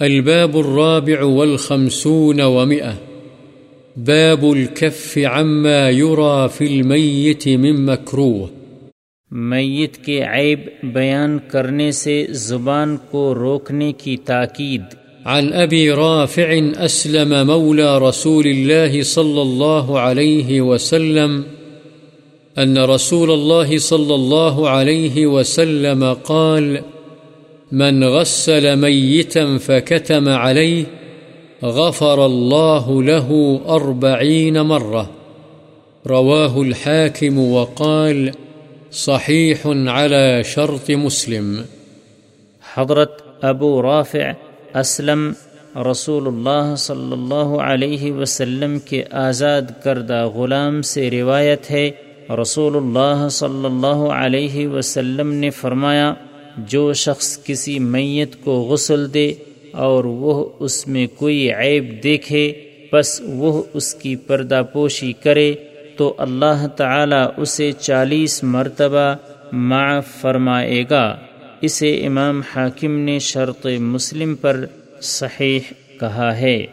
الباب الرابع والخمسون ومئة. باب الكف عما يرى في الميت من مكروه. میت کے عیب بیان کرنے سے زبان کو روکنے کی تاکید. عن أبي رافع أسلم مولى رسول الله صلى الله عليه وسلم أن رسول الله صلى الله عليه وسلم قال من غسل ميتا فكتم عليه غفر الله له أربعين مرة. رواه الحاكم وقال صحيح على شرط مسلم. حضرت ابو رافع اسلم رسول اللہ صلی اللہ علیہ وسلم کے آزاد کردہ غلام سے روایت ہے، رسول اللہ صلی اللہ علیہ وسلم نے فرمایا جو شخص کسی میت کو غسل دے اور وہ اس میں کوئی عیب دیکھے بس وہ اس کی پردہ پوشی کرے، تو اللہ تعالی اسے چالیس مرتبہ معاف فرمائے گا۔ اسے امام حاکم نے شرط مسلم پر صحیح کہا ہے۔